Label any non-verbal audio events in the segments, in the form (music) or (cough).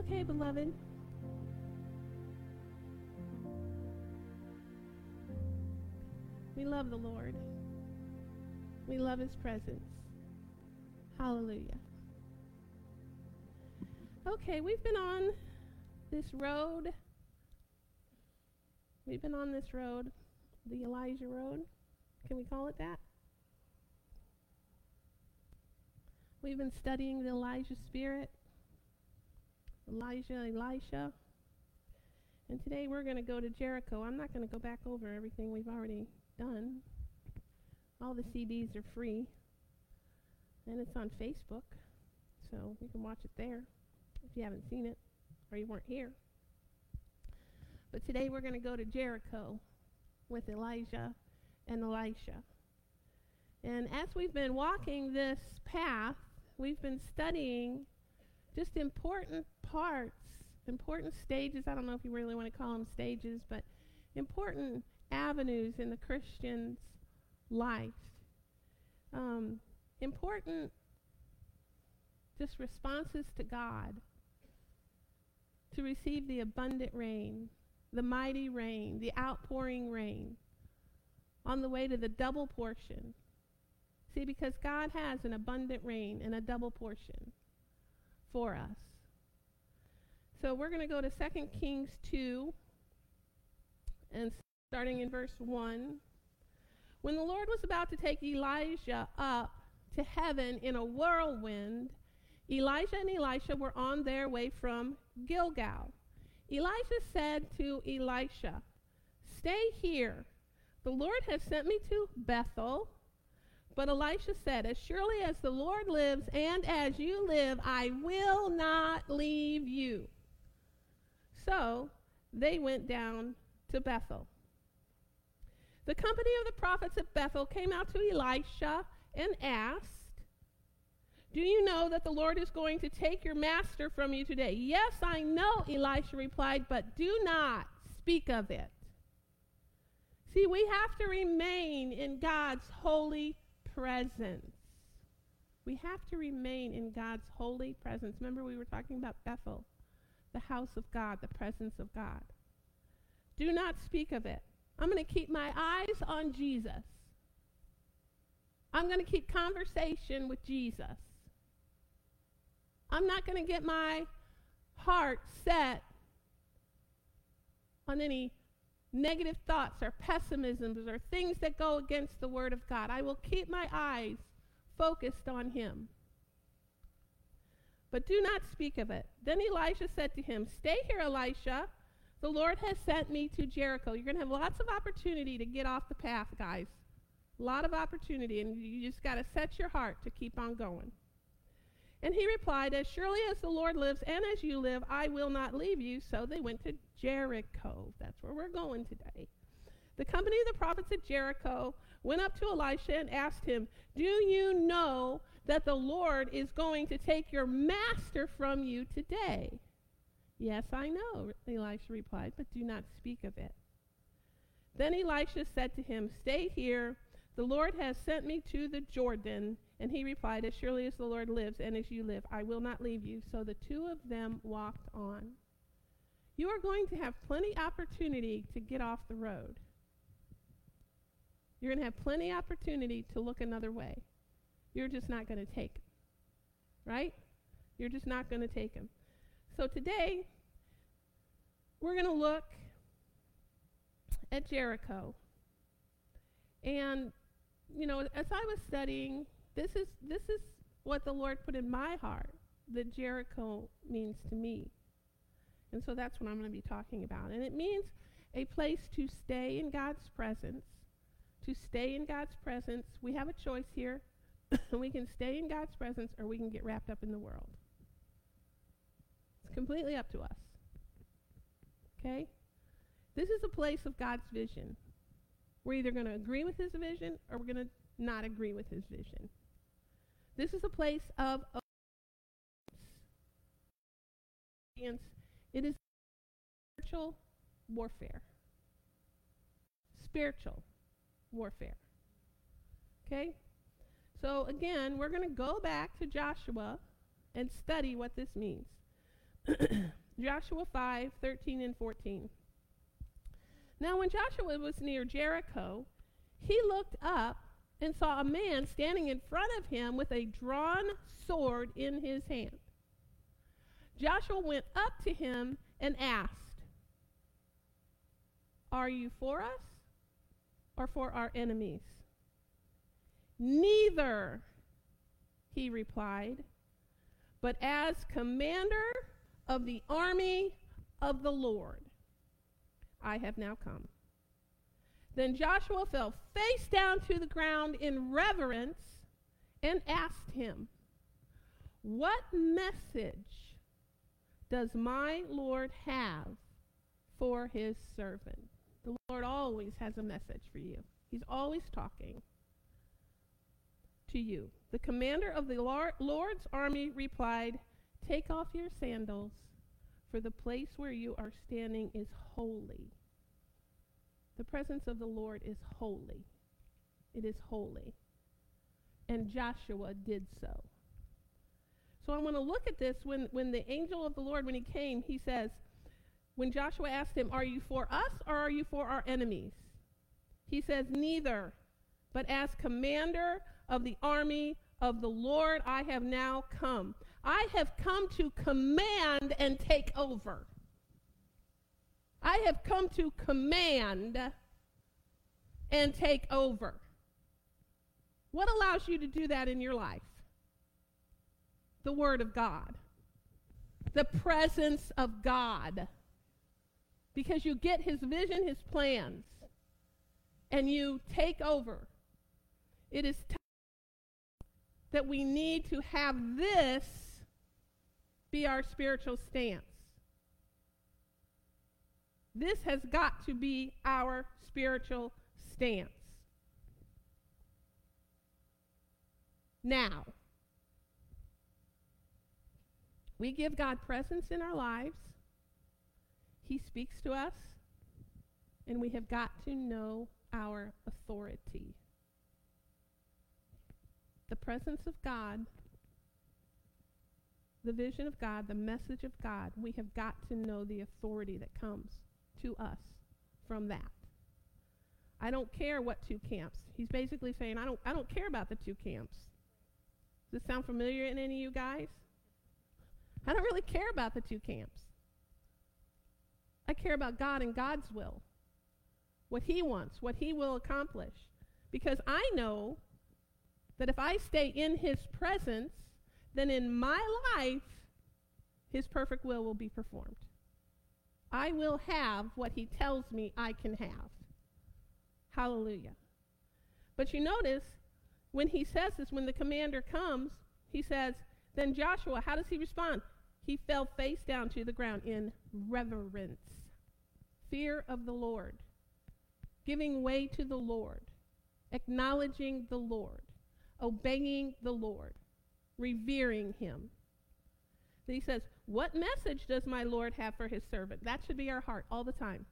Okay, beloved. We love the Lord. We love his presence. Hallelujah. Okay, we've been on this road. We've been on this road, the Elijah road. Can we call it that? We've been studying the Elijah spirit. Elijah, Elisha. And today we're going to go to Jericho. I'm not going to go back over everything we've already done. All the CDs are free. And it's on Facebook. So you can watch it there if you haven't seen it or you weren't here. But today we're going to go to Jericho with Elijah and Elisha. And as we've been walking this path, we've been studying just important parts, important stages. I don't know if you really want to call them stages, but important avenues in the Christian's life. Um, important just responses to God to receive the abundant rain, the mighty rain, the outpouring rain on the way to the double portion. See, because God has an abundant rain and a double portion for us. So we're going to go to 2 Kings 2 and starting in verse 1. When the Lord was about to take Elijah up to heaven in a whirlwind, Elijah and Elisha were on their way from Gilgal. Elijah said to Elisha, Stay here. The Lord has sent me to Bethel. But Elisha said, As surely as the Lord lives and as you live, I will not leave you. So they went down to Bethel. The company of the prophets at Bethel came out to Elisha and asked, do you know that the Lord is going to take your master from you today? Yes, I know, Elisha replied, but do not speak of it. See, we have to remain in God's holy presence. We have to remain in God's holy presence. Remember, we were talking about Bethel, the house of God, the presence of God. Do not speak of it. I'm going to keep my eyes on Jesus. I'm going to keep conversation with Jesus. I'm not going to get my heart set on any negative thoughts or pessimisms or things that go against the Word of God. I will keep my eyes focused on Him. But do not speak of it. Then Elijah said to him, Stay here, Elisha. The Lord has sent me to Jericho. You're going to have lots of opportunity to get off the path, guys. A lot of opportunity, and you just got to set your heart to keep on going. And he replied, As surely as the Lord lives and as you live, I will not leave you. So they went to Jericho. That's where we're going today. The company of the prophets at Jericho went up to Elisha and asked him, Do you know that the Lord is going to take your master from you today? Yes, I know, Elisha replied, but do not speak of it. Then Elijah said to him, Stay here. The Lord has sent me to the Jordan. And he replied, As surely as the Lord lives and as you live, I will not leave you. So the two of them walked on. You are going to have plenty opportunity to get off the road. You're going to have plenty opportunity to look another way. You're just not going to take them. Right? You're just not going to take them. So today, we're going to look at Jericho. And, you know, as I was studying this is this is what the Lord put in my heart that Jericho means to me. And so that's what I'm going to be talking about. And it means a place to stay in God's presence. To stay in God's presence. We have a choice here. (coughs) we can stay in God's presence or we can get wrapped up in the world. It's completely up to us. Okay? This is a place of God's vision. We're either going to agree with his vision or we're going to not agree with his vision. This is a place of obedience. It is spiritual warfare. Spiritual warfare. Okay? So again, we're going to go back to Joshua and study what this means. (coughs) Joshua 5 13 and 14. Now, when Joshua was near Jericho, he looked up and saw a man standing in front of him with a drawn sword in his hand. Joshua went up to him and asked, Are you for us or for our enemies? Neither, he replied, but as commander of the army of the Lord, I have now come. Then Joshua fell face down to the ground in reverence and asked him, What message does my Lord have for his servant? The Lord always has a message for you, He's always talking to you. The commander of the Lord's army replied, Take off your sandals, for the place where you are standing is holy. The presence of the Lord is holy. It is holy. And Joshua did so. So I want to look at this when, when the angel of the Lord, when he came, he says, when Joshua asked him, Are you for us or are you for our enemies? He says, Neither, but as commander of the army of the Lord, I have now come. I have come to command and take over. I have come to command and take over. What allows you to do that in your life? The Word of God, the presence of God. Because you get His vision, His plans, and you take over. It is time that we need to have this be our spiritual stance. This has got to be our spiritual stance. Now, we give God presence in our lives. He speaks to us, and we have got to know our authority the presence of God, the vision of God, the message of God, we have got to know the authority that comes to us from that. I don't care what two camps. He's basically saying, I don't, I don't care about the two camps. Does this sound familiar in any of you guys? I don't really care about the two camps. I care about God and God's will, what He wants, what He will accomplish. Because I know that if I stay in his presence, then in my life, his perfect will will be performed. I will have what he tells me I can have. Hallelujah. But you notice when he says this, when the commander comes, he says, Then Joshua, how does he respond? He fell face down to the ground in reverence, fear of the Lord, giving way to the Lord, acknowledging the Lord obeying the Lord, revering him. Then he says, What message does my Lord have for his servant? That should be our heart all the time.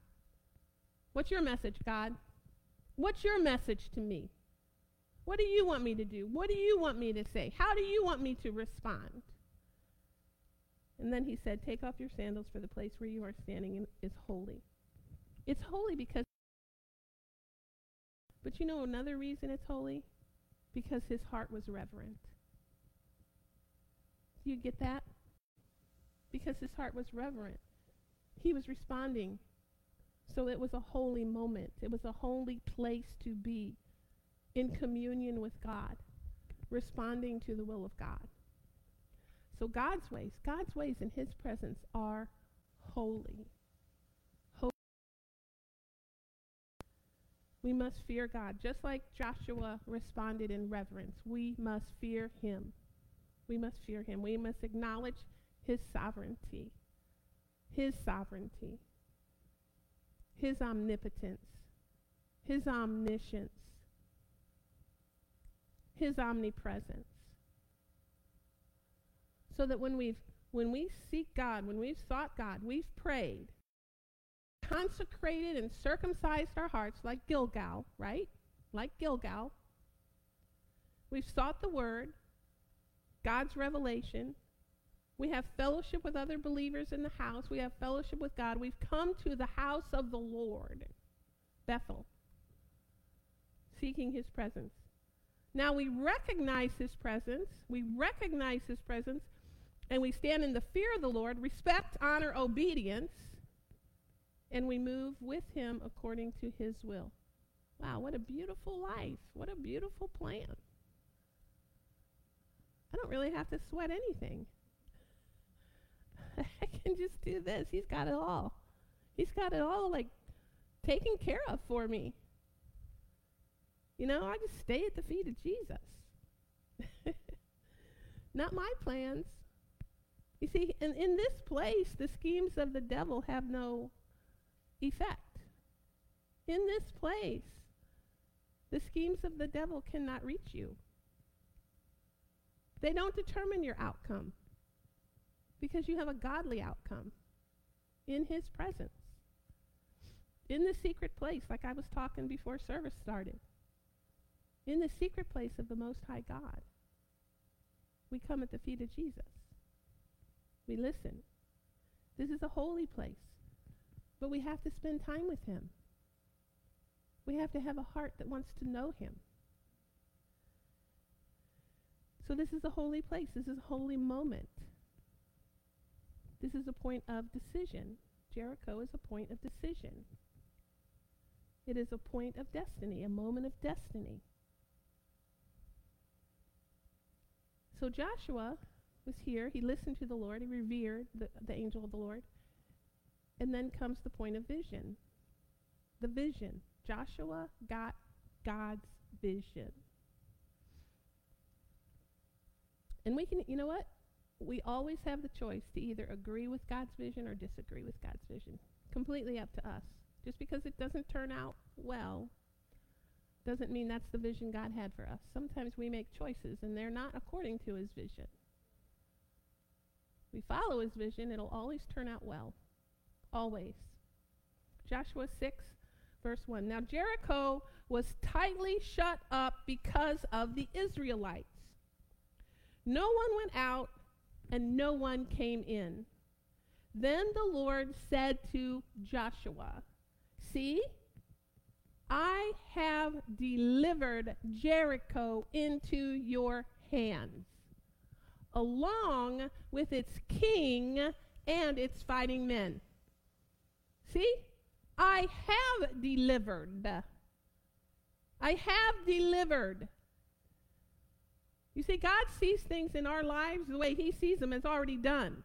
What's your message, God? What's your message to me? What do you want me to do? What do you want me to say? How do you want me to respond? And then he said, Take off your sandals, for the place where you are standing is holy. It's holy because. But you know another reason it's holy? because his heart was reverent. Do you get that? Because his heart was reverent. He was responding. So it was a holy moment. It was a holy place to be in communion with God, responding to the will of God. So God's ways, God's ways in his presence are holy. holy. We must fear God. Just like Joshua responded in reverence, we must fear him. We must fear him. We must acknowledge his sovereignty, his sovereignty, his omnipotence, his omniscience, his omnipresence. So that when we've when we seek God, when we've sought God, we've prayed, consecrated and circumcised our hearts like Gilgal, right? Like Gilgal. We've sought the word, God's revelation. We have fellowship with other believers in the house. We have fellowship with God. We've come to the house of the Lord, Bethel, seeking his presence. Now we recognize his presence. We recognize his presence, and we stand in the fear of the Lord, respect, honor, obedience, and we move with him according to his will. Wow, what a beautiful life. What a beautiful plan. I don't really have to sweat anything. (laughs) I can just do this. He's got it all. He's got it all like taken care of for me. You know, I just stay at the feet of Jesus. (laughs) Not my plans. You see, in, in this place, the schemes of the devil have no effect. In this place, the schemes of the devil cannot reach you. They don't determine your outcome because you have a godly outcome in his presence. In the secret place, like I was talking before service started. In the secret place of the Most High God. We come at the feet of Jesus. We listen. This is a holy place. But we have to spend time with him. We have to have a heart that wants to know him. So this is a holy place. This is a holy moment. This is a point of decision. Jericho is a point of decision. It is a point of destiny, a moment of destiny. So Joshua was here. He listened to the Lord. He revered the, the angel of the Lord. And then comes the point of vision. The vision. Joshua got God's vision. And we can, you know what? We always have the choice to either agree with God's vision or disagree with God's vision. Completely up to us. Just because it doesn't turn out well doesn't mean that's the vision God had for us. Sometimes we make choices and they're not according to his vision. We follow his vision, it'll always turn out well. Always. Joshua 6, verse 1. Now Jericho was tightly shut up because of the Israelites. No one went out and no one came in. Then the Lord said to Joshua, See, I have delivered Jericho into your hands, along with its king and its fighting men. See, I have delivered. I have delivered. You see, God sees things in our lives the way He sees them as already done.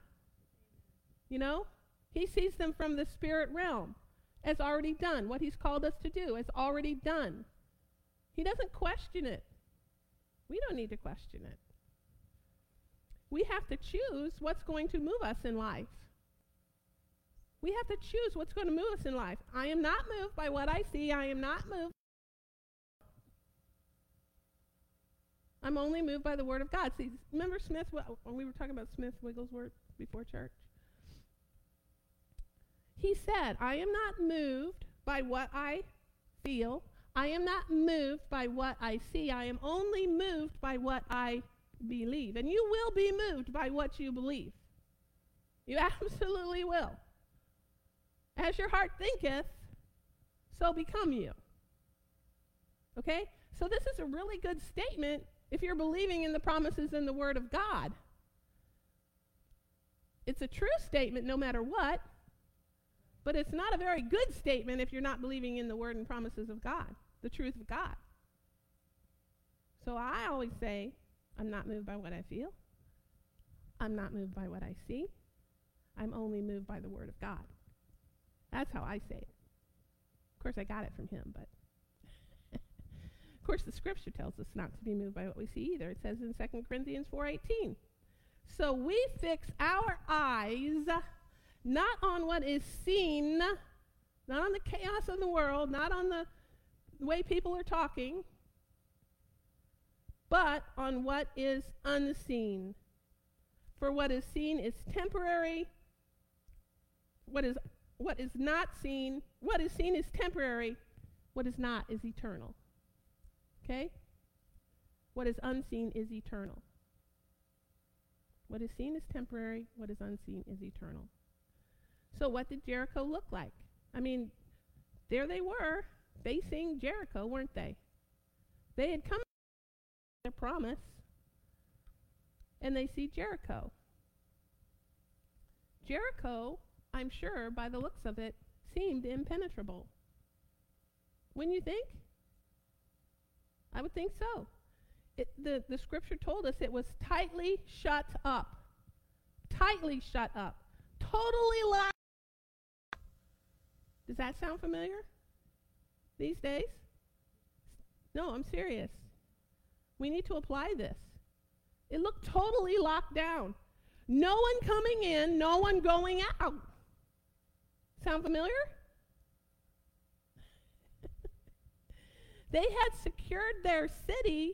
You know? He sees them from the spirit realm as already done. What He's called us to do is already done. He doesn't question it. We don't need to question it. We have to choose what's going to move us in life. We have to choose what's going to move us in life. I am not moved by what I see. I am not moved. I'm only moved by the word of God. See, remember Smith, when we were talking about Smith Wigglesworth before church? He said, I am not moved by what I feel. I am not moved by what I see. I am only moved by what I believe. And you will be moved by what you believe. You (laughs) absolutely will. As your heart thinketh, so become you. Okay? So this is a really good statement if you're believing in the promises in the Word of God. It's a true statement no matter what, but it's not a very good statement if you're not believing in the Word and promises of God, the truth of God. So I always say, I'm not moved by what I feel. I'm not moved by what I see. I'm only moved by the Word of God. That's how I say it. Of course, I got it from him, but. Of course, the scripture tells us not to be moved by what we see either. It says in 2 Corinthians 4.18, So we fix our eyes not on what is seen, not on the chaos of the world, not on the way people are talking, but on what is unseen. For what is seen is temporary, what is what is not seen, what is seen is temporary, what is not is eternal. Okay? What is unseen is eternal. What is seen is temporary, what is unseen is eternal. So, what did Jericho look like? I mean, there they were facing Jericho, weren't they? They had come their promise, and they see Jericho. Jericho, I'm sure, by the looks of it, seemed impenetrable. Wouldn't you think? I would think so. It, the, the scripture told us it was tightly shut up. Tightly shut up. Totally locked. Does that sound familiar? These days? No, I'm serious. We need to apply this. It looked totally locked down. No one coming in, no one going out. Sound familiar? They had secured their city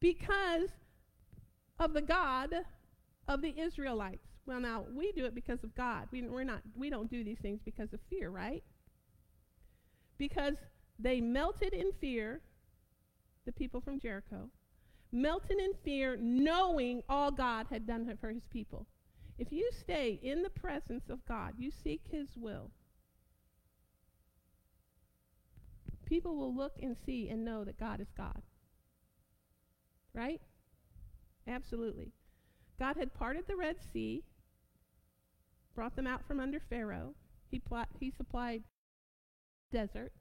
because of the God of the Israelites. Well, now we do it because of God. We, we're not. We don't do these things because of fear, right? Because they melted in fear. The people from Jericho melted in fear, knowing all God had done for His people. If you stay in the presence of God, you seek His will. People will look and see and know that God is God. Right? Absolutely. God had parted the Red Sea, brought them out from under Pharaoh. He, plot, he supplied desert.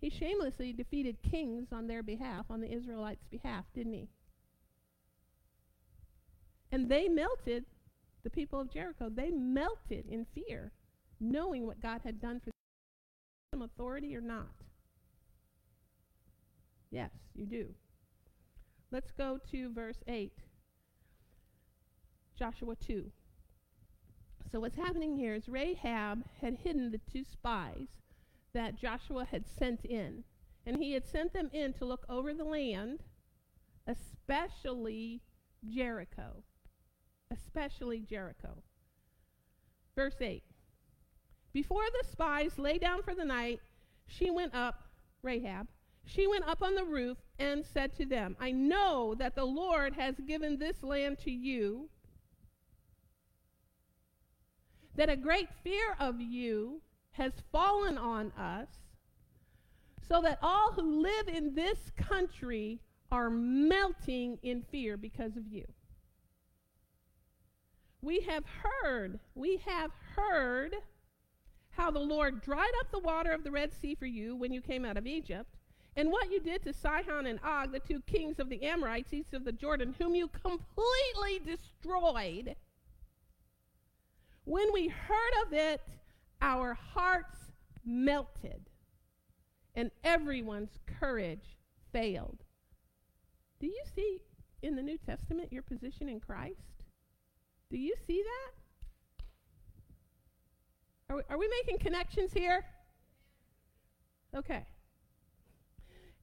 He shamelessly defeated kings on their behalf, on the Israelites' behalf, didn't he? And they melted, the people of Jericho, they melted in fear, knowing what God had done for them, authority or not. Yes, you do. Let's go to verse 8. Joshua 2. So, what's happening here is Rahab had hidden the two spies that Joshua had sent in. And he had sent them in to look over the land, especially Jericho. Especially Jericho. Verse 8. Before the spies lay down for the night, she went up, Rahab, she went up on the roof and said to them, I know that the Lord has given this land to you, that a great fear of you has fallen on us, so that all who live in this country are melting in fear because of you. We have heard, we have heard how the Lord dried up the water of the Red Sea for you when you came out of Egypt and what you did to Sihon and Og, the two kings of the Amorites east of the Jordan, whom you completely destroyed, when we heard of it, our hearts melted and everyone's courage failed. Do you see in the New Testament your position in Christ? Do you see that? Are we, are we making connections here? Okay.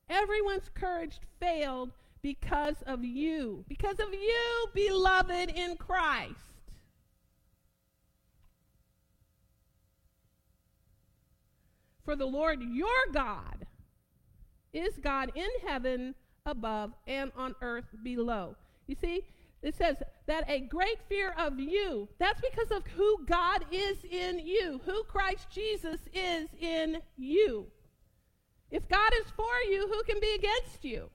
Everyone's courage failed because of you, because of you, beloved in Christ. For the Lord your God is God in heaven above and on earth below. You see, it says that a great fear of you, that's because of who God is in you, who Christ Jesus is in you. If God is for you, who can be against you?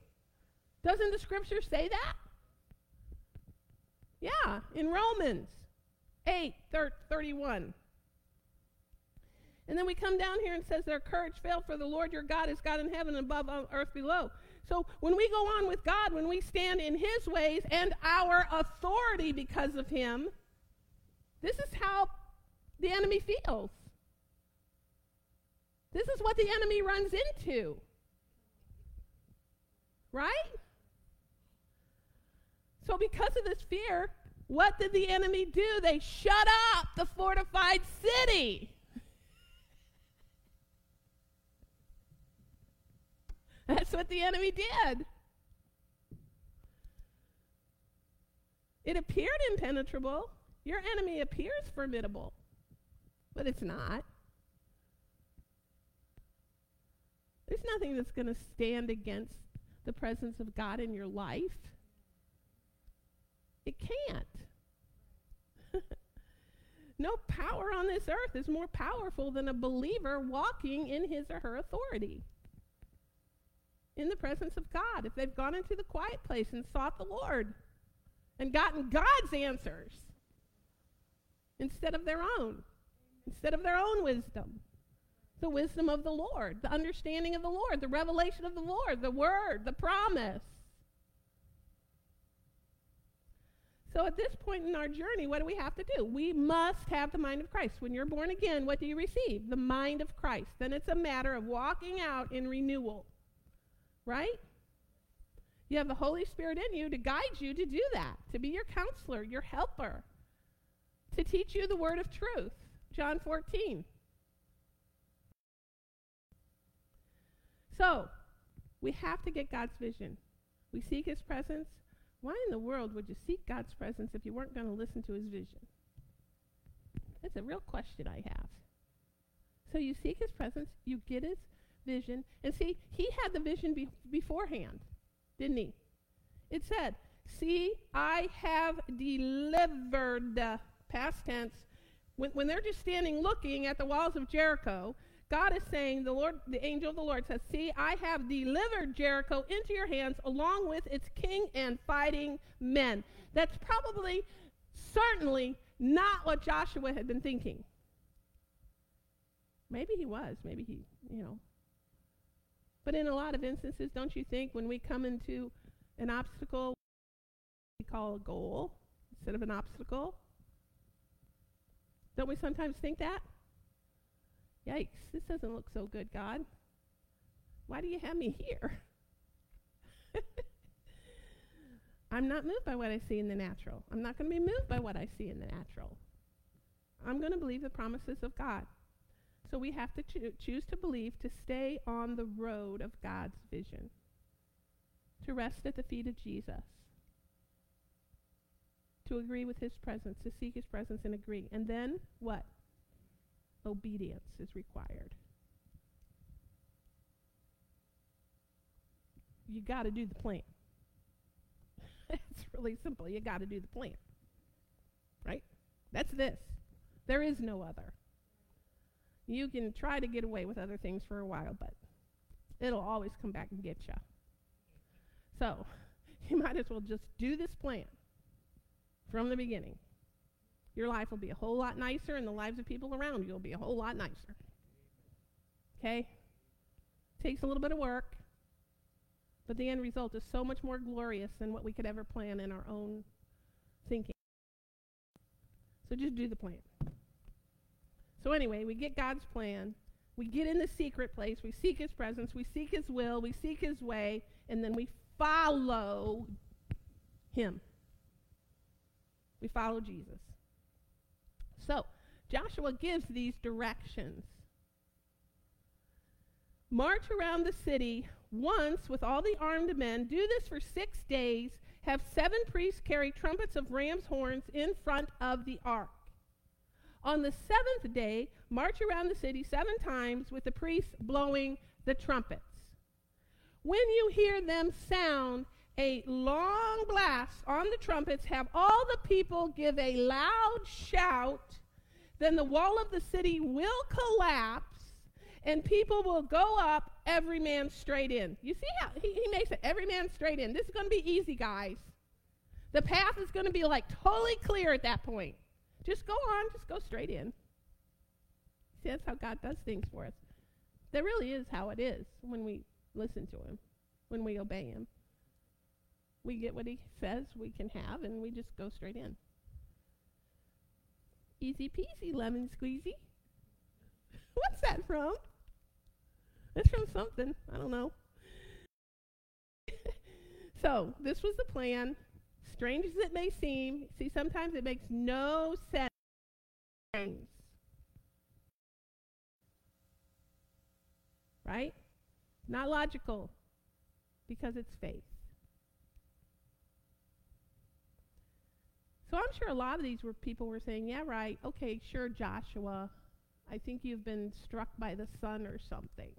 Doesn't the scripture say that? Yeah, in Romans 8 31. And then we come down here and says their courage failed for the Lord your God is God in heaven and above on earth below. So when we go on with God, when we stand in his ways and our authority because of him, this is how the enemy feels. This is what the enemy runs into. Right? So, because of this fear, what did the enemy do? They shut up the fortified city. That's what the enemy did. It appeared impenetrable. Your enemy appears formidable, but it's not. There's nothing that's going to stand against the presence of God in your life. It can't. (laughs) no power on this earth is more powerful than a believer walking in his or her authority in the presence of God. If they've gone into the quiet place and sought the Lord and gotten God's answers instead of their own, instead of their own wisdom. The wisdom of the Lord, the understanding of the Lord, the revelation of the Lord, the word, the promise. So at this point in our journey, what do we have to do? We must have the mind of Christ. When you're born again, what do you receive? The mind of Christ. Then it's a matter of walking out in renewal. Right? You have the Holy Spirit in you to guide you to do that, to be your counselor, your helper, to teach you the word of truth. John 14. So, we have to get God's vision. We seek his presence. Why in the world would you seek God's presence if you weren't going to listen to his vision? That's a real question I have. So you seek his presence, you get his vision, and see, he had the vision be- beforehand, didn't he? It said, See, I have delivered, past tense, when, when they're just standing looking at the walls of Jericho, God is saying, the Lord, the angel of the Lord says, See, I have delivered Jericho into your hands along with its king and fighting men. That's probably, certainly not what Joshua had been thinking. Maybe he was. Maybe he, you know. But in a lot of instances, don't you think when we come into an obstacle, we call a goal instead of an obstacle? Don't we sometimes think that? Yikes, this doesn't look so good, God. Why do you have me here? (laughs) I'm not moved by what I see in the natural. I'm not going to be moved by what I see in the natural. I'm going to believe the promises of God. So we have to cho- choose to believe to stay on the road of God's vision, to rest at the feet of Jesus, to agree with his presence, to seek his presence and agree. And then what? Obedience is required. You got to do the plan. (laughs) it's really simple. You got to do the plan. Right? That's this. There is no other. You can try to get away with other things for a while, but it'll always come back and get you. So, (laughs) you might as well just do this plan from the beginning. Your life will be a whole lot nicer, and the lives of people around you will be a whole lot nicer. Okay? Takes a little bit of work, but the end result is so much more glorious than what we could ever plan in our own thinking. So just do the plan. So, anyway, we get God's plan. We get in the secret place. We seek His presence. We seek His will. We seek His way. And then we follow Him. We follow Jesus. So, Joshua gives these directions. March around the city once with all the armed men. Do this for six days. Have seven priests carry trumpets of ram's horns in front of the ark. On the seventh day, march around the city seven times with the priests blowing the trumpets. When you hear them sound a long blast on the trumpets, have all the people give a loud shout, then the wall of the city will collapse and people will go up, every man straight in. You see how he, he makes it every man straight in. This is going to be easy, guys. The path is going to be like totally clear at that point. Just go on, just go straight in. See, that's how God does things for us. That really is how it is when we listen to Him, when we obey Him. We get what He says we can have, and we just go straight in. Easy peasy, lemon squeezy. (laughs) What's that from? It's from something. I don't know. (laughs) so, this was the plan. Strange as it may seem, see, sometimes it makes no sense. Right? Not logical because it's faith. So I'm sure a lot of these were people were saying, "Yeah, right. Okay, sure, Joshua. I think you've been struck by the sun or something.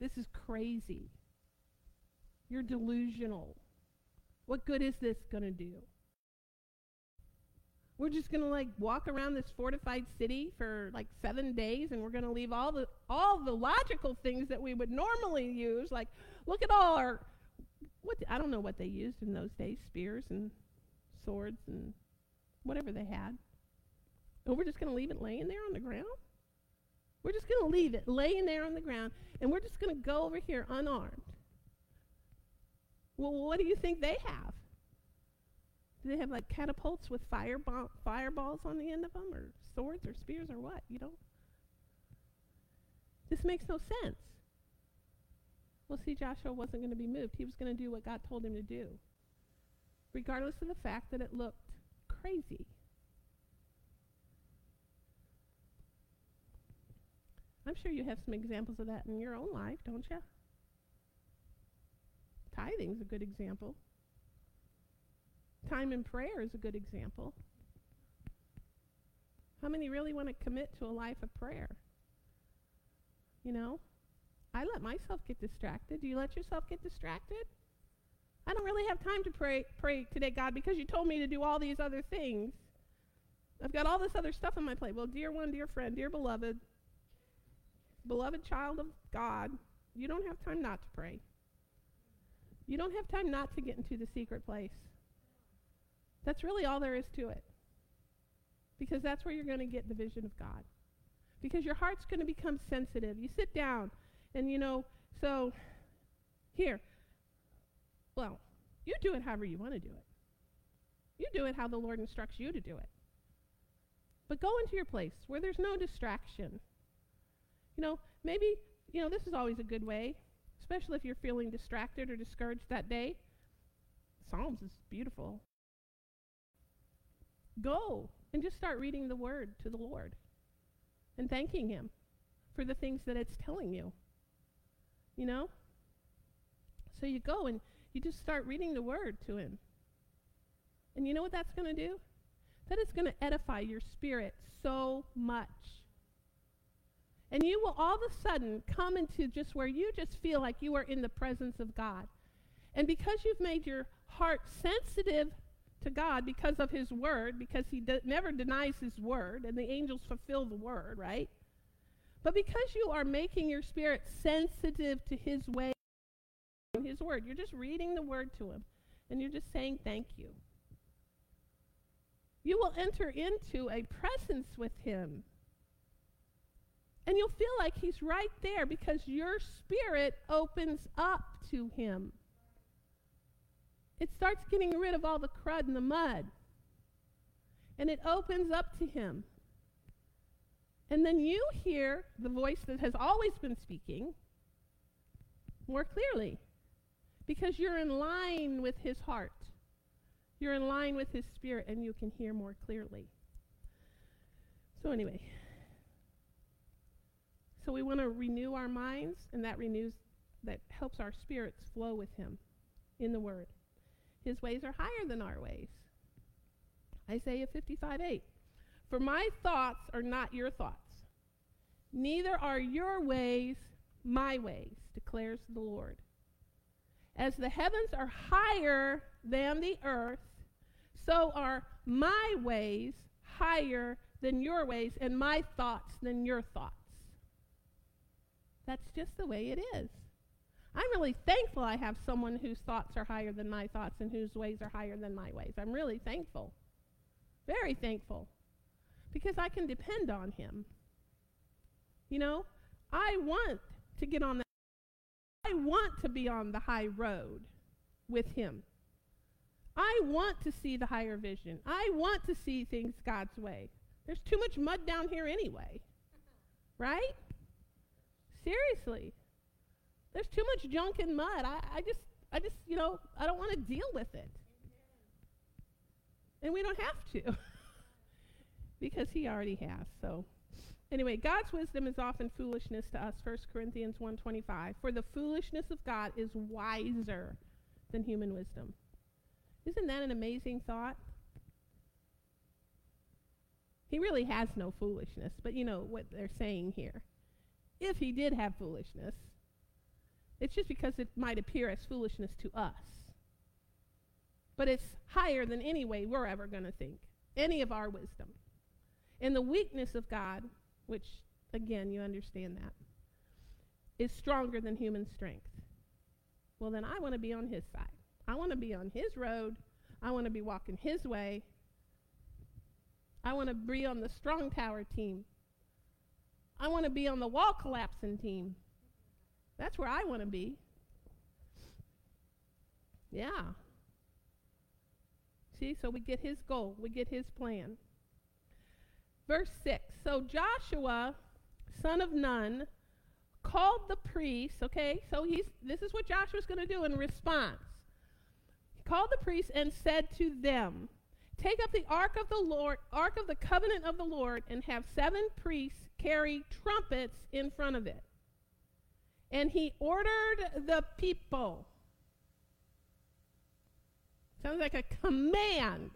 This is crazy. You're delusional. What good is this going to do? We're just going to like walk around this fortified city for like 7 days and we're going to leave all the all the logical things that we would normally use like look at all our what I don't know what they used in those days, spears and swords and whatever they had. And we're just going to leave it laying there on the ground? We're just going to leave it laying there on the ground and we're just going to go over here unarmed. Well, what do you think they have? Do they have like catapults with fireball, fireballs on the end of them, or swords, or spears, or what? You know? This makes no sense. Well, see, Joshua wasn't going to be moved. He was going to do what God told him to do, regardless of the fact that it looked crazy. I'm sure you have some examples of that in your own life, don't you? Tithing's a good example. Time in prayer is a good example. How many really want to commit to a life of prayer? You know? I let myself get distracted. Do you let yourself get distracted? I don't really have time to pray pray today, God, because you told me to do all these other things. I've got all this other stuff on my plate. Well, dear one, dear friend, dear beloved, beloved child of God, you don't have time not to pray. You don't have time not to get into the secret place. That's really all there is to it. Because that's where you're going to get the vision of God. Because your heart's going to become sensitive. You sit down and, you know, so here, well, you do it however you want to do it. You do it how the Lord instructs you to do it. But go into your place where there's no distraction. You know, maybe, you know, this is always a good way, especially if you're feeling distracted or discouraged that day. Psalms is beautiful. Go and just start reading the word to the Lord and thanking Him for the things that it's telling you. You know? So you go and you just start reading the word to Him. And you know what that's going to do? That is going to edify your spirit so much. And you will all of a sudden come into just where you just feel like you are in the presence of God. And because you've made your heart sensitive to God because of his word, because he de- never denies his word, and the angels fulfill the word, right? But because you are making your spirit sensitive to his way, his word, you're just reading the word to him, and you're just saying thank you. You will enter into a presence with him. And you'll feel like he's right there because your spirit opens up to him it starts getting rid of all the crud and the mud. And it opens up to Him. And then you hear the voice that has always been speaking more clearly because you're in line with His heart. You're in line with His Spirit, and you can hear more clearly. So, anyway, so we want to renew our minds, and that renews, that helps our spirits flow with Him in the Word. His ways are higher than our ways. Isaiah 55 8. For my thoughts are not your thoughts, neither are your ways my ways, declares the Lord. As the heavens are higher than the earth, so are my ways higher than your ways, and my thoughts than your thoughts. That's just the way it is. I'm really thankful I have someone whose thoughts are higher than my thoughts and whose ways are higher than my ways. I'm really thankful. Very thankful. Because I can depend on him. You know, I want to get on the I want to be on the high road with him. I want to see the higher vision. I want to see things God's way. There's too much mud down here anyway. Right? Seriously. There's too much junk and mud. I, I just, I just, you know, I don't want to deal with it. And we don't have to (laughs) because he already has. So anyway, God's wisdom is often foolishness to us. 1 Corinthians 1:25. For the foolishness of God is wiser than human wisdom. Isn't that an amazing thought? He really has no foolishness, but you know what they're saying here. If he did have foolishness, it's just because it might appear as foolishness to us. but it's higher than any way we're ever going to think, any of our wisdom. And the weakness of God, which, again, you understand that, is stronger than human strength. Well, then I want to be on his side. I want to be on his road. I want to be walking his way. I want to be on the strong tower team. I want to be on the wall collapsing team. That's where I want to be. Yeah. See, so we get his goal, we get his plan. Verse 6 So Joshua, son of Nun, called the priests, okay? So he's this is what Joshua's going to do in response. He called the priests and said to them, Take up the ark of the Lord, ark of the covenant of the Lord, and have seven priests carry trumpets in front of it. And he ordered the people. Sounds like a command.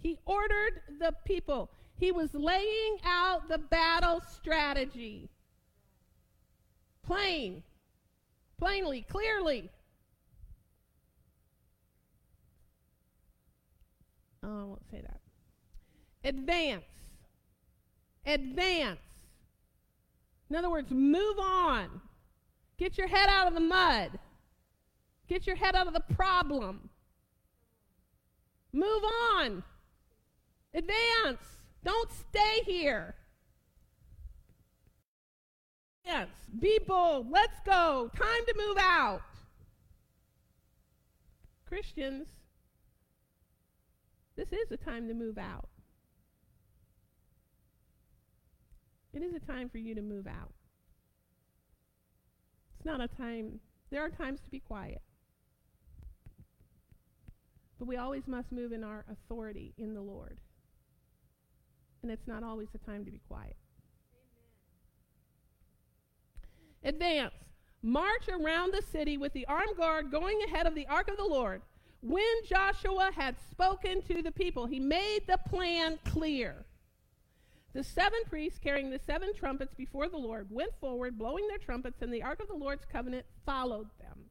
He ordered the people. He was laying out the battle strategy. Plain, plainly, clearly. Oh, I won't say that. Advance. Advance. In other words, move on. Get your head out of the mud. Get your head out of the problem. Move on. Advance. Don't stay here. Yes, be bold. Let's go. Time to move out. Christians, this is a time to move out. It is a time for you to move out. It's not a time, there are times to be quiet. But we always must move in our authority in the Lord. And it's not always a time to be quiet. Amen. Advance. March around the city with the armed guard going ahead of the ark of the Lord. When Joshua had spoken to the people, he made the plan clear. The seven priests carrying the seven trumpets before the Lord went forward, blowing their trumpets, and the ark of the Lord's covenant followed them.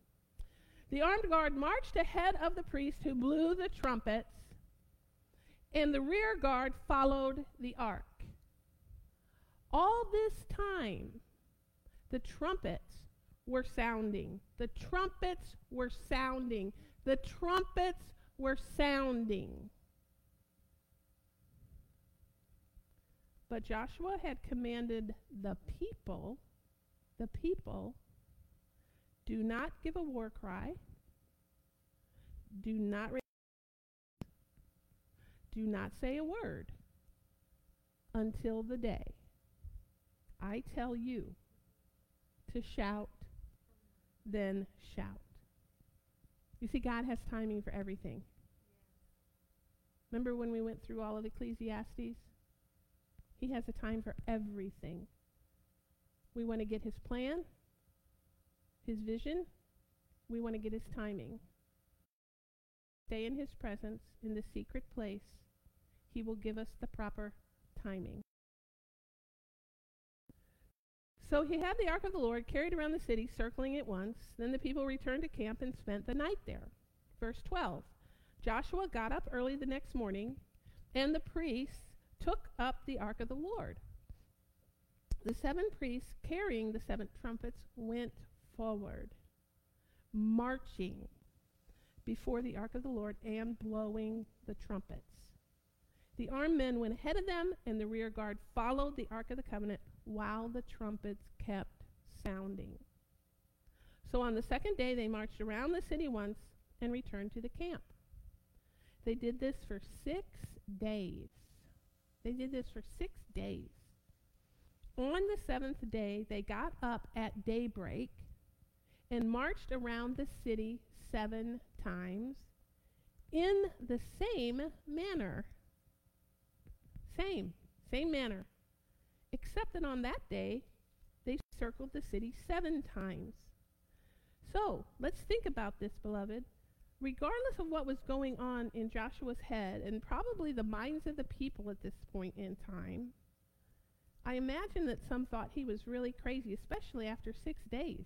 The armed guard marched ahead of the priests who blew the trumpets, and the rear guard followed the ark. All this time, the trumpets were sounding. The trumpets were sounding. The trumpets were sounding. But Joshua had commanded the people, the people, do not give a war cry. Do not do not say a word until the day I tell you to shout, then shout. You see, God has timing for everything. Remember when we went through all of Ecclesiastes? He has a time for everything. We want to get his plan, his vision. We want to get his timing. Stay in his presence in the secret place. He will give us the proper timing. So he had the ark of the Lord carried around the city, circling it once. Then the people returned to camp and spent the night there. Verse 12 Joshua got up early the next morning, and the priests took up the ark of the Lord. The seven priests carrying the seven trumpets went forward, marching before the ark of the Lord and blowing the trumpets. The armed men went ahead of them, and the rear guard followed the ark of the covenant while the trumpets kept sounding. So on the second day, they marched around the city once and returned to the camp. They did this for six days. They did this for six days. On the seventh day, they got up at daybreak and marched around the city seven times in the same manner. Same, same manner. Except that on that day, they circled the city seven times. So, let's think about this, beloved regardless of what was going on in Joshua's head and probably the minds of the people at this point in time, I imagine that some thought he was really crazy, especially after six days.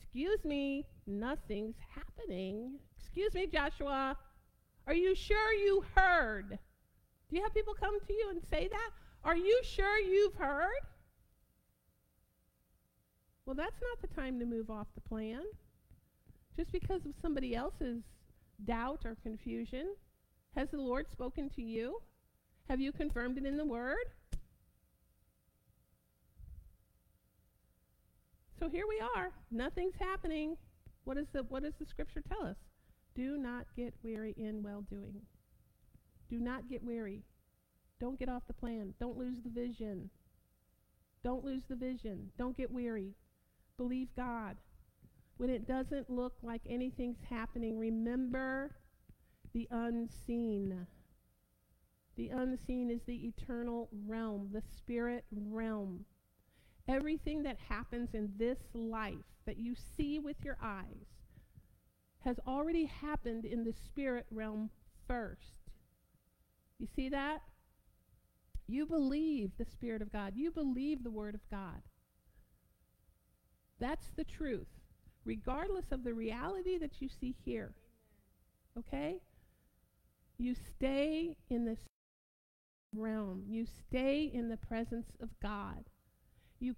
Excuse me, nothing's happening. Excuse me, Joshua. Are you sure you heard? Do you have people come to you and say that? Are you sure you've heard? Well, that's not the time to move off the plan. Just because of somebody else's doubt or confusion, has the Lord spoken to you? Have you confirmed it in the Word? So here we are. Nothing's happening. What, is the, what does the Scripture tell us? Do not get weary in well doing. Do not get weary. Don't get off the plan. Don't lose the vision. Don't lose the vision. Don't get weary. Believe God. When it doesn't look like anything's happening, remember the unseen. The unseen is the eternal realm, the spirit realm. Everything that happens in this life that you see with your eyes has already happened in the spirit realm first. You see that? You believe the Spirit of God. You believe the Word of God. That's the truth, regardless of the reality that you see here. Okay? You stay in this realm. You stay in the presence of God. You.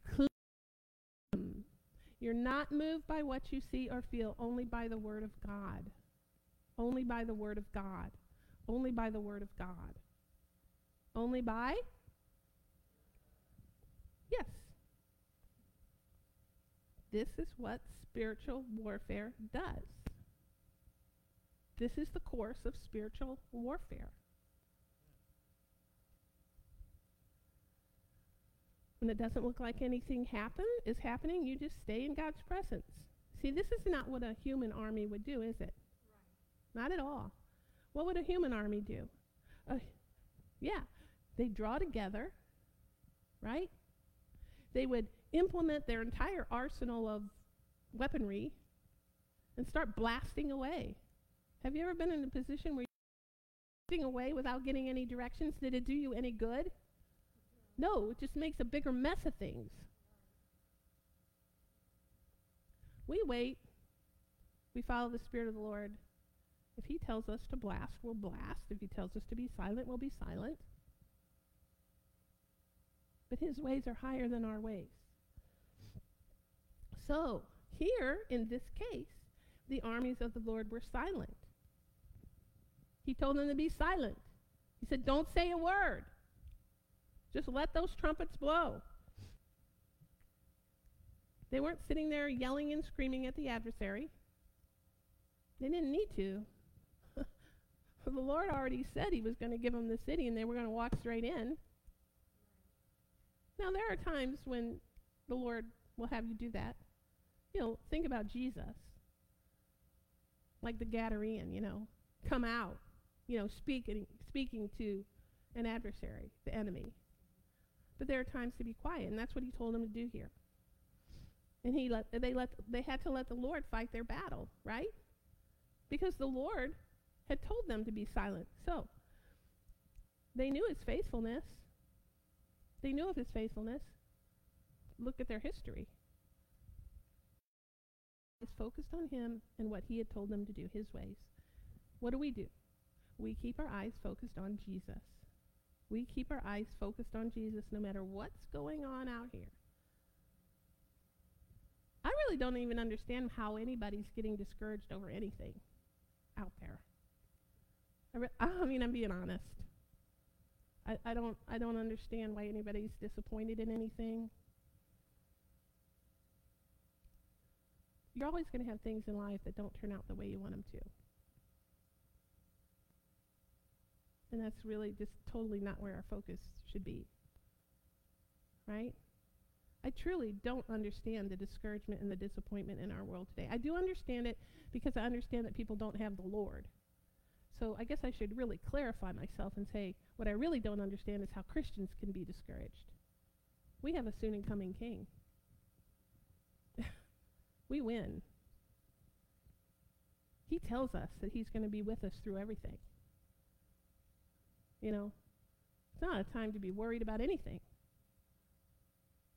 You're not moved by what you see or feel, only by the Word of God. Only by the Word of God. Only by the Word of God. Only by? Yes. This is what spiritual warfare does. This is the course of spiritual warfare. When it doesn't look like anything happen is happening, you just stay in God's presence. See, this is not what a human army would do, is it? Right. Not at all. What would a human army do? Uh, yeah, they draw together, right? They would implement their entire arsenal of weaponry and start blasting away. Have you ever been in a position where you're blasting away without getting any directions? Did it do you any good? No, it just makes a bigger mess of things. We wait. We follow the Spirit of the Lord. If He tells us to blast, we'll blast. If He tells us to be silent, we'll be silent. But His ways are higher than our ways. So, here in this case, the armies of the Lord were silent. He told them to be silent. He said, Don't say a word. Just let those trumpets blow. They weren't sitting there yelling and screaming at the adversary. They didn't need to. (laughs) the Lord already said He was going to give them the city and they were going to walk straight in. Now, there are times when the Lord will have you do that. You know, think about Jesus. Like the Gadarene, you know, come out, you know, speaking, speaking to an adversary, the enemy. But there are times to be quiet, and that's what he told them to do here. And he let they let they had to let the Lord fight their battle, right? Because the Lord had told them to be silent. So they knew his faithfulness. They knew of his faithfulness. Look at their history. Is focused on him and what he had told them to do, his ways. What do we do? We keep our eyes focused on Jesus. We keep our eyes focused on Jesus no matter what's going on out here. I really don't even understand how anybody's getting discouraged over anything out there. I, re- (laughs) I mean, I'm being honest. I, I don't I don't understand why anybody's disappointed in anything. You're always going to have things in life that don't turn out the way you want them to. And that's really just totally not where our focus should be. Right? I truly don't understand the discouragement and the disappointment in our world today. I do understand it because I understand that people don't have the Lord. So I guess I should really clarify myself and say what I really don't understand is how Christians can be discouraged. We have a soon and coming king. We win. He tells us that he's going to be with us through everything. You know, it's not a time to be worried about anything.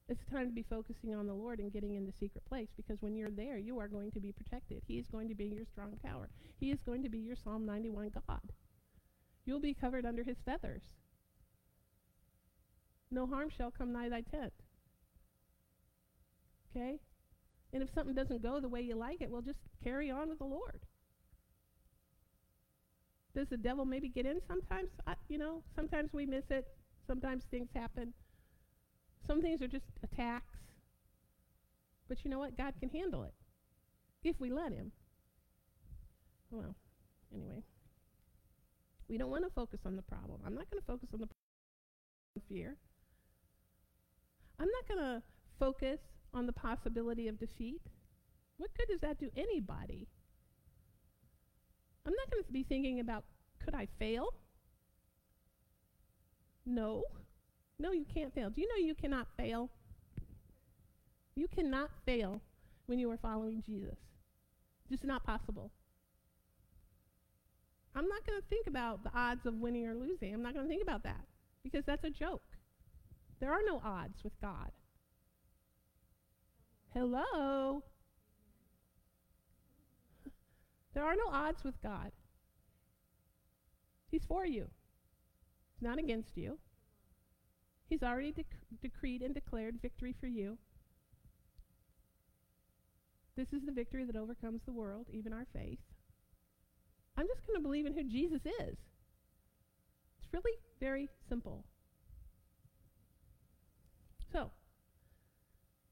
It's a time to be focusing on the Lord and getting in the secret place because when you're there, you are going to be protected. He is going to be your strong tower. He is going to be your Psalm 91 God. You'll be covered under his feathers. No harm shall come nigh thy tent. Okay? And if something doesn't go the way you like it, well, just carry on with the Lord. Does the devil maybe get in sometimes? I, you know, sometimes we miss it. Sometimes things happen. Some things are just attacks. But you know what? God can handle it if we let Him. Well, anyway. We don't want to focus on the problem. I'm not going to focus on the fear. I'm not going to focus on the possibility of defeat. What good does that do anybody? I'm not going to be thinking about could I fail? No. No, you can't fail. Do you know you cannot fail? You cannot fail when you are following Jesus. It's Just not possible. I'm not going to think about the odds of winning or losing. I'm not going to think about that because that's a joke. There are no odds with God. Hello? There are no odds with God. He's for you, He's not against you. He's already dec- decreed and declared victory for you. This is the victory that overcomes the world, even our faith. I'm just going to believe in who Jesus is. It's really very simple. So,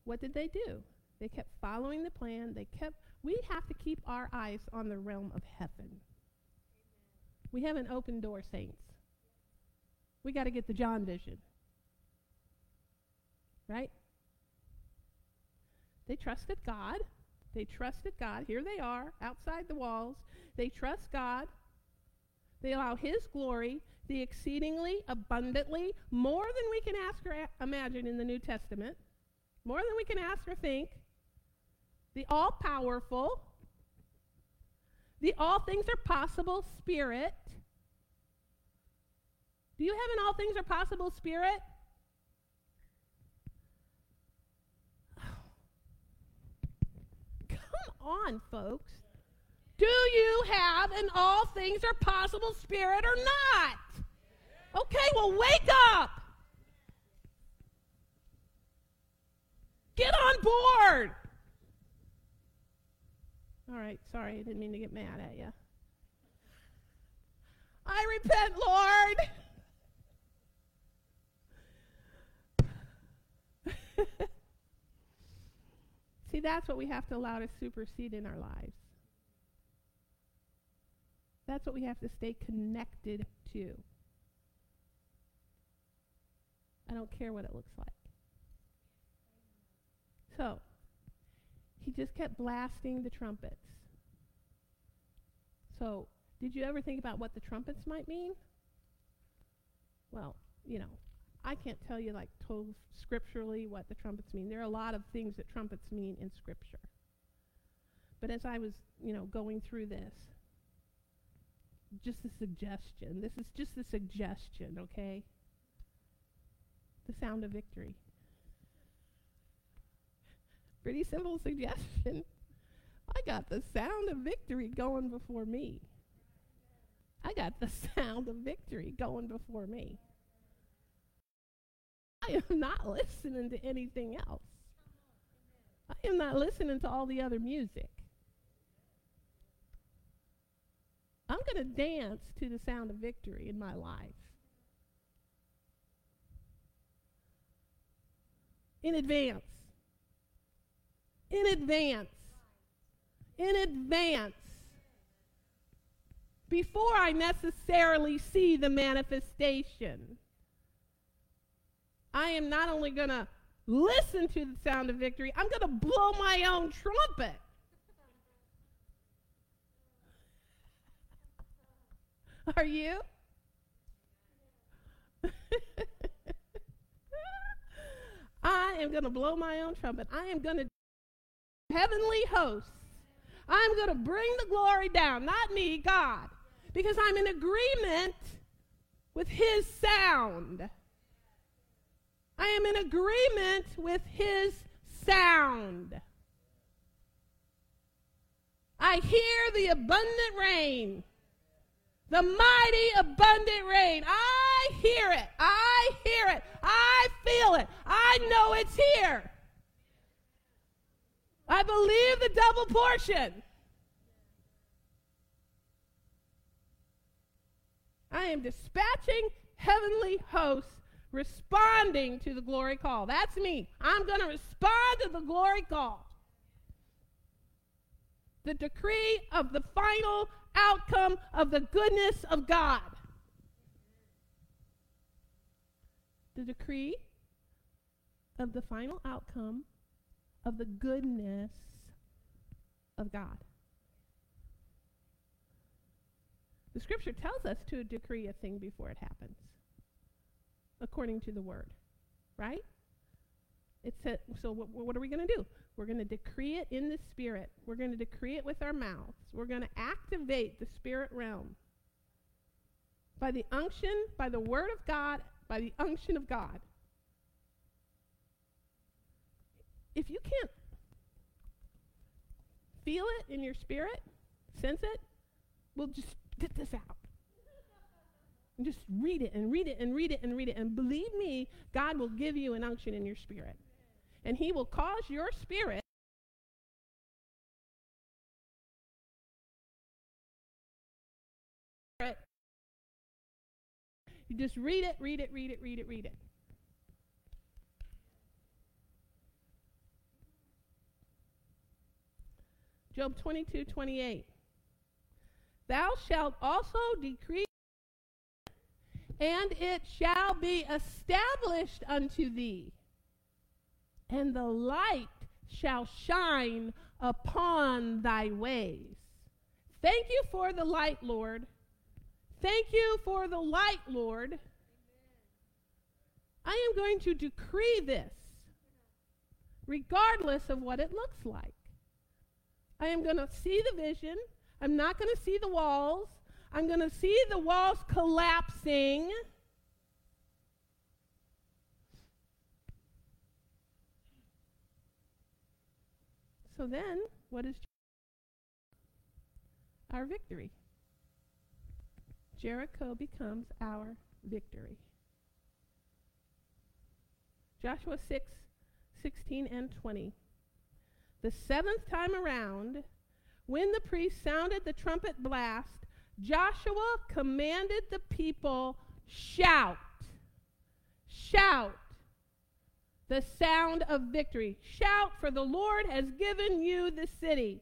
what did they do? They kept following the plan. They kept we have to keep our eyes on the realm of heaven. We have an open door, saints. We got to get the John vision. Right? They trusted God. They trusted God. Here they are, outside the walls. They trust God. They allow His glory, the exceedingly abundantly, more than we can ask or a- imagine in the New Testament, more than we can ask or think, the all powerful, the all things are possible spirit. Do you have an all things are possible spirit? (sighs) Come on, folks. Do you have an all things are possible spirit or not? Okay, well, wake up. Get on board. All right, sorry, I didn't mean to get mad at you. I repent, Lord. (laughs) See, that's what we have to allow to supersede in our lives. That's what we have to stay connected to. I don't care what it looks like. So, he just kept blasting the trumpets. So, did you ever think about what the trumpets might mean? Well, you know, I can't tell you like total scripturally what the trumpets mean. There are a lot of things that trumpets mean in scripture. But as I was, you know, going through this, just a suggestion. This is just a suggestion, okay? The sound of victory. Pretty simple suggestion. I got the sound of victory going before me. I got the (laughs) sound of victory going before me. I am not listening to anything else. I am not listening to all the other music. I'm going to dance to the sound of victory in my life. In advance. In advance. In advance. Before I necessarily see the manifestation. I am not only going to listen to the sound of victory, I'm going to blow my own trumpet. Are you? (laughs) I am going to blow my own trumpet. I am going to heavenly hosts. I'm going to bring the glory down, not me, God, because I'm in agreement with his sound. I am in agreement with his sound. I hear the abundant rain, the mighty abundant rain. I hear it. I hear it. I feel it. I know it's here. I believe the double portion. I am dispatching heavenly hosts responding to the glory call. That's me. I'm going to respond to the glory call. The decree of the final outcome of the goodness of God. The decree of the final outcome of the goodness of God. The scripture tells us to decree a thing before it happens, according to the word, right? It said, so what, what are we going to do? We're going to decree it in the spirit. We're going to decree it with our mouths. We're going to activate the spirit realm by the unction, by the word of God, by the unction of God. If you can't feel it in your spirit, sense it, we'll just get this out. And just read it and read it and read it and read it. And believe me, God will give you an unction in your spirit. And He will cause your spirit You just read it, read it, read it, read it, read it. Job 22, 28. Thou shalt also decree, and it shall be established unto thee, and the light shall shine upon thy ways. Thank you for the light, Lord. Thank you for the light, Lord. I am going to decree this, regardless of what it looks like. I am going to see the vision. I'm not going to see the walls. I'm going to see the walls collapsing. So then, what is our victory? Jericho becomes our victory. Joshua 6, 16 and 20. The seventh time around, when the priest sounded the trumpet blast, Joshua commanded the people, shout, shout the sound of victory. Shout, for the Lord has given you the city.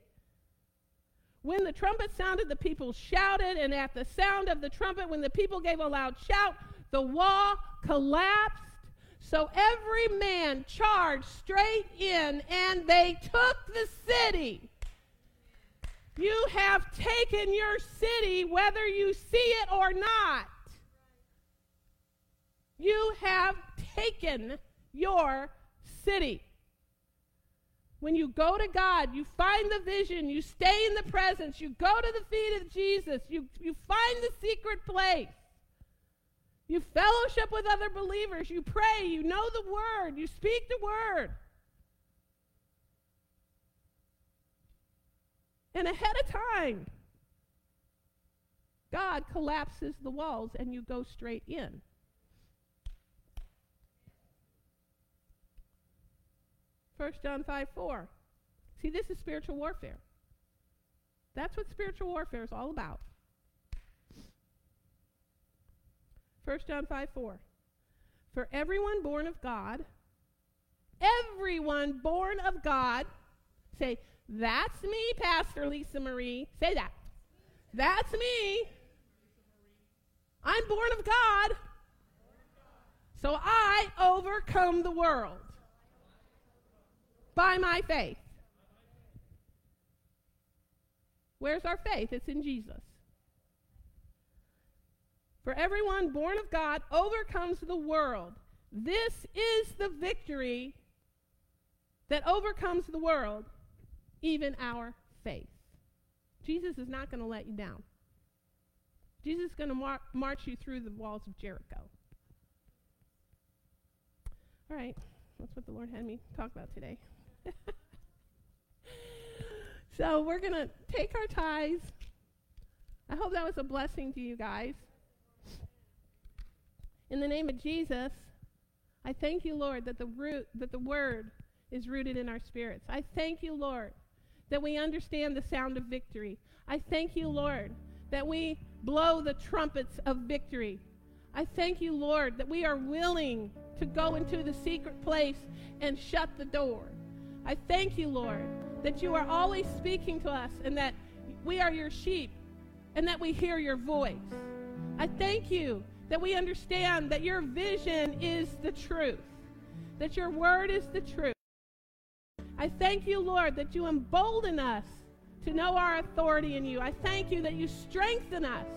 When the trumpet sounded, the people shouted, and at the sound of the trumpet, when the people gave a loud shout, the wall collapsed. So every man charged straight in, and they took the city. You have taken your city whether you see it or not. You have taken your city. When you go to God, you find the vision, you stay in the presence, you go to the feet of Jesus, you, you find the secret place. You fellowship with other believers, you pray, you know the word, you speak the word. And ahead of time, God collapses the walls and you go straight in. First John 5 4. See, this is spiritual warfare. That's what spiritual warfare is all about. 1 John 5 4. For everyone born of God, everyone born of God, say, That's me, Pastor Lisa Marie. Say that. That's me. I'm born of God. So I overcome the world by my faith. Where's our faith? It's in Jesus. For everyone born of God overcomes the world. This is the victory that overcomes the world, even our faith. Jesus is not going to let you down. Jesus is going to mar- march you through the walls of Jericho. All right, that's what the Lord had me talk about today. (laughs) so we're going to take our tithes. I hope that was a blessing to you guys. In the name of Jesus, I thank you, Lord, that the root that the word is rooted in our spirits. I thank you, Lord, that we understand the sound of victory. I thank you, Lord, that we blow the trumpets of victory. I thank you, Lord, that we are willing to go into the secret place and shut the door. I thank you, Lord, that you are always speaking to us and that we are your sheep and that we hear your voice. I thank you that we understand that your vision is the truth, that your word is the truth. I thank you, Lord, that you embolden us to know our authority in you. I thank you that you strengthen us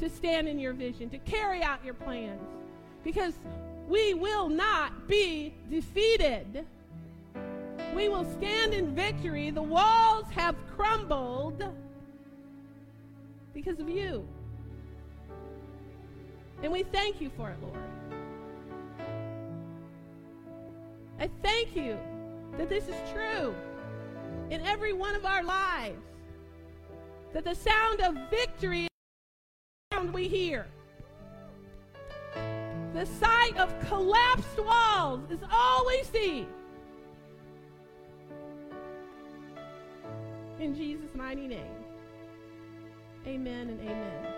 to stand in your vision, to carry out your plans, because we will not be defeated. We will stand in victory. The walls have crumbled because of you. And we thank you for it, Lord. I thank you that this is true in every one of our lives. That the sound of victory is the sound we hear. The sight of collapsed walls is all we see. In Jesus' mighty name. Amen and amen.